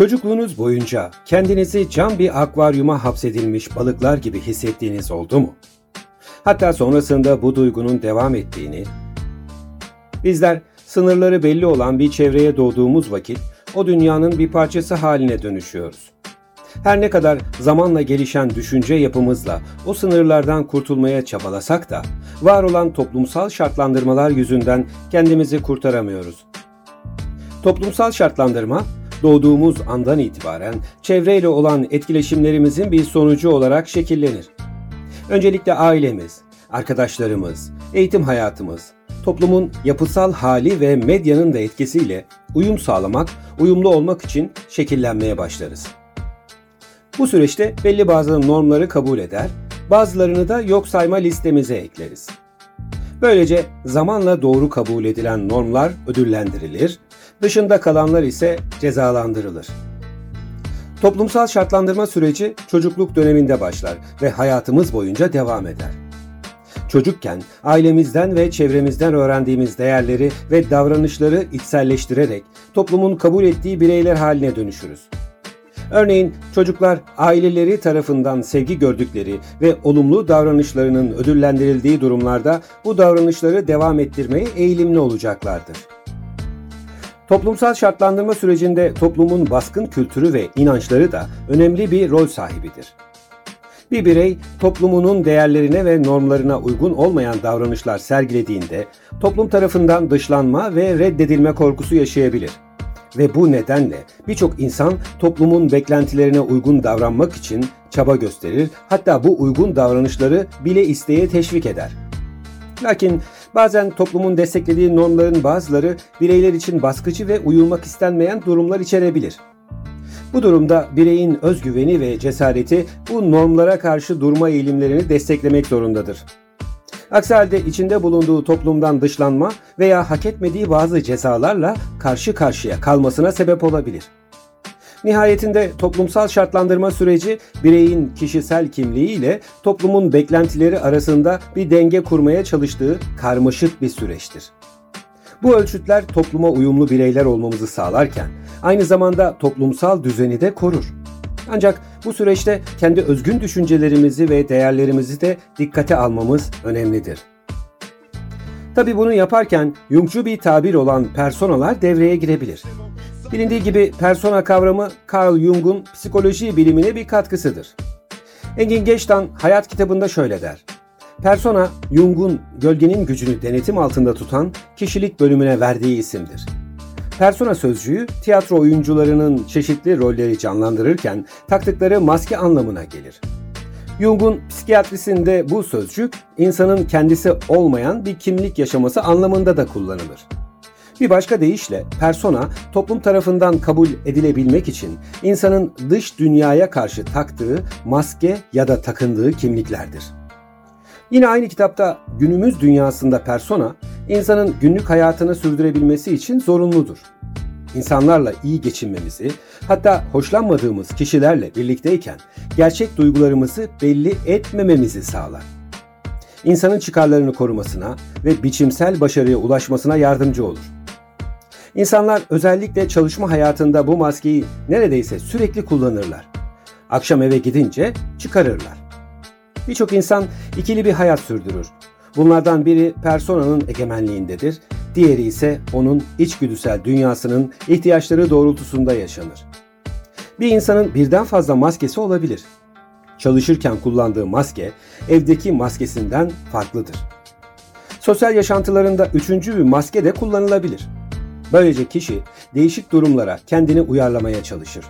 Çocukluğunuz boyunca kendinizi cam bir akvaryuma hapsedilmiş balıklar gibi hissettiğiniz oldu mu? Hatta sonrasında bu duygunun devam ettiğini, bizler sınırları belli olan bir çevreye doğduğumuz vakit o dünyanın bir parçası haline dönüşüyoruz. Her ne kadar zamanla gelişen düşünce yapımızla o sınırlardan kurtulmaya çabalasak da var olan toplumsal şartlandırmalar yüzünden kendimizi kurtaramıyoruz. Toplumsal şartlandırma doğduğumuz andan itibaren çevreyle olan etkileşimlerimizin bir sonucu olarak şekillenir. Öncelikle ailemiz, arkadaşlarımız, eğitim hayatımız, toplumun yapısal hali ve medyanın da etkisiyle uyum sağlamak, uyumlu olmak için şekillenmeye başlarız. Bu süreçte belli bazı normları kabul eder, bazılarını da yok sayma listemize ekleriz. Böylece zamanla doğru kabul edilen normlar ödüllendirilir, dışında kalanlar ise cezalandırılır. Toplumsal şartlandırma süreci çocukluk döneminde başlar ve hayatımız boyunca devam eder. Çocukken ailemizden ve çevremizden öğrendiğimiz değerleri ve davranışları içselleştirerek toplumun kabul ettiği bireyler haline dönüşürüz. Örneğin çocuklar aileleri tarafından sevgi gördükleri ve olumlu davranışlarının ödüllendirildiği durumlarda bu davranışları devam ettirmeye eğilimli olacaklardır. Toplumsal şartlandırma sürecinde toplumun baskın kültürü ve inançları da önemli bir rol sahibidir. Bir birey toplumunun değerlerine ve normlarına uygun olmayan davranışlar sergilediğinde toplum tarafından dışlanma ve reddedilme korkusu yaşayabilir. Ve bu nedenle birçok insan toplumun beklentilerine uygun davranmak için çaba gösterir, hatta bu uygun davranışları bile isteye teşvik eder. Lakin bazen toplumun desteklediği normların bazıları bireyler için baskıcı ve uyulmak istenmeyen durumlar içerebilir. Bu durumda bireyin özgüveni ve cesareti bu normlara karşı durma eğilimlerini desteklemek zorundadır. Aksi halde içinde bulunduğu toplumdan dışlanma veya hak etmediği bazı cezalarla karşı karşıya kalmasına sebep olabilir. Nihayetinde toplumsal şartlandırma süreci bireyin kişisel kimliği ile toplumun beklentileri arasında bir denge kurmaya çalıştığı karmaşık bir süreçtir. Bu ölçütler topluma uyumlu bireyler olmamızı sağlarken aynı zamanda toplumsal düzeni de korur. Ancak bu süreçte kendi özgün düşüncelerimizi ve değerlerimizi de dikkate almamız önemlidir. Tabi bunu yaparken Jungcu bir tabir olan personalar devreye girebilir. Bilindiği gibi persona kavramı Carl Jung'un psikoloji bilimine bir katkısıdır. Engin Geçtan Hayat kitabında şöyle der. Persona, Jung'un gölgenin gücünü denetim altında tutan kişilik bölümüne verdiği isimdir. Persona sözcüğü tiyatro oyuncularının çeşitli rolleri canlandırırken taktıkları maske anlamına gelir. Jung'un psikiyatrisinde bu sözcük insanın kendisi olmayan bir kimlik yaşaması anlamında da kullanılır. Bir başka deyişle persona toplum tarafından kabul edilebilmek için insanın dış dünyaya karşı taktığı maske ya da takındığı kimliklerdir. Yine aynı kitapta günümüz dünyasında persona insanın günlük hayatını sürdürebilmesi için zorunludur. İnsanlarla iyi geçinmemizi, hatta hoşlanmadığımız kişilerle birlikteyken gerçek duygularımızı belli etmememizi sağlar. İnsanın çıkarlarını korumasına ve biçimsel başarıya ulaşmasına yardımcı olur. İnsanlar özellikle çalışma hayatında bu maskeyi neredeyse sürekli kullanırlar. Akşam eve gidince çıkarırlar. Birçok insan ikili bir hayat sürdürür. Bunlardan biri personanın egemenliğindedir, diğeri ise onun içgüdüsel dünyasının ihtiyaçları doğrultusunda yaşanır. Bir insanın birden fazla maskesi olabilir. Çalışırken kullandığı maske evdeki maskesinden farklıdır. Sosyal yaşantılarında üçüncü bir maske de kullanılabilir. Böylece kişi değişik durumlara kendini uyarlamaya çalışır.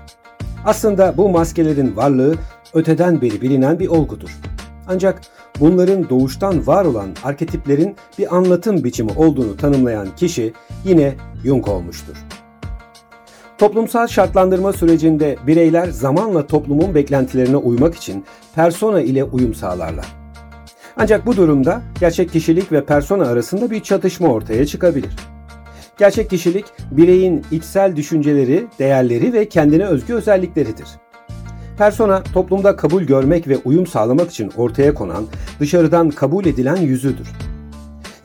Aslında bu maskelerin varlığı öteden beri bilinen bir olgudur. Ancak bunların doğuştan var olan arketiplerin bir anlatım biçimi olduğunu tanımlayan kişi yine Jung olmuştur. Toplumsal şartlandırma sürecinde bireyler zamanla toplumun beklentilerine uymak için persona ile uyum sağlarlar. Ancak bu durumda gerçek kişilik ve persona arasında bir çatışma ortaya çıkabilir. Gerçek kişilik bireyin içsel düşünceleri, değerleri ve kendine özgü özellikleridir. Persona toplumda kabul görmek ve uyum sağlamak için ortaya konan, dışarıdan kabul edilen yüzüdür.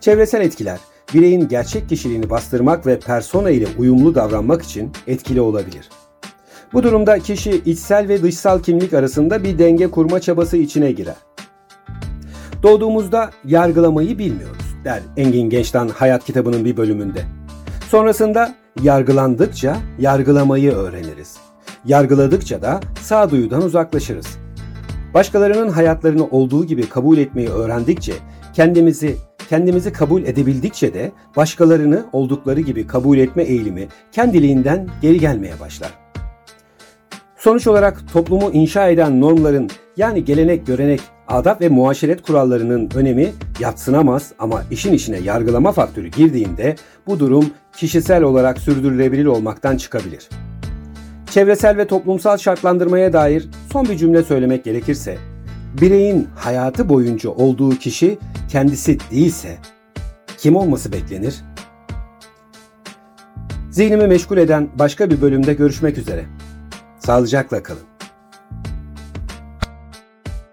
Çevresel etkiler bireyin gerçek kişiliğini bastırmak ve persona ile uyumlu davranmak için etkili olabilir. Bu durumda kişi içsel ve dışsal kimlik arasında bir denge kurma çabası içine girer. Doğduğumuzda yargılamayı bilmiyoruz der Engin Genç'ten Hayat kitabının bir bölümünde. Sonrasında yargılandıkça yargılamayı öğreniriz. Yargıladıkça da sağduyudan uzaklaşırız. Başkalarının hayatlarını olduğu gibi kabul etmeyi öğrendikçe, kendimizi kendimizi kabul edebildikçe de başkalarını oldukları gibi kabul etme eğilimi kendiliğinden geri gelmeye başlar. Sonuç olarak toplumu inşa eden normların yani gelenek, görenek, adab ve muaşeret kurallarının önemi yatsınamaz ama işin içine yargılama faktörü girdiğinde bu durum kişisel olarak sürdürülebilir olmaktan çıkabilir. Çevresel ve toplumsal şartlandırmaya dair son bir cümle söylemek gerekirse, bireyin hayatı boyunca olduğu kişi kendisi değilse kim olması beklenir? Zihnimi meşgul eden başka bir bölümde görüşmek üzere. Sağlıcakla kalın.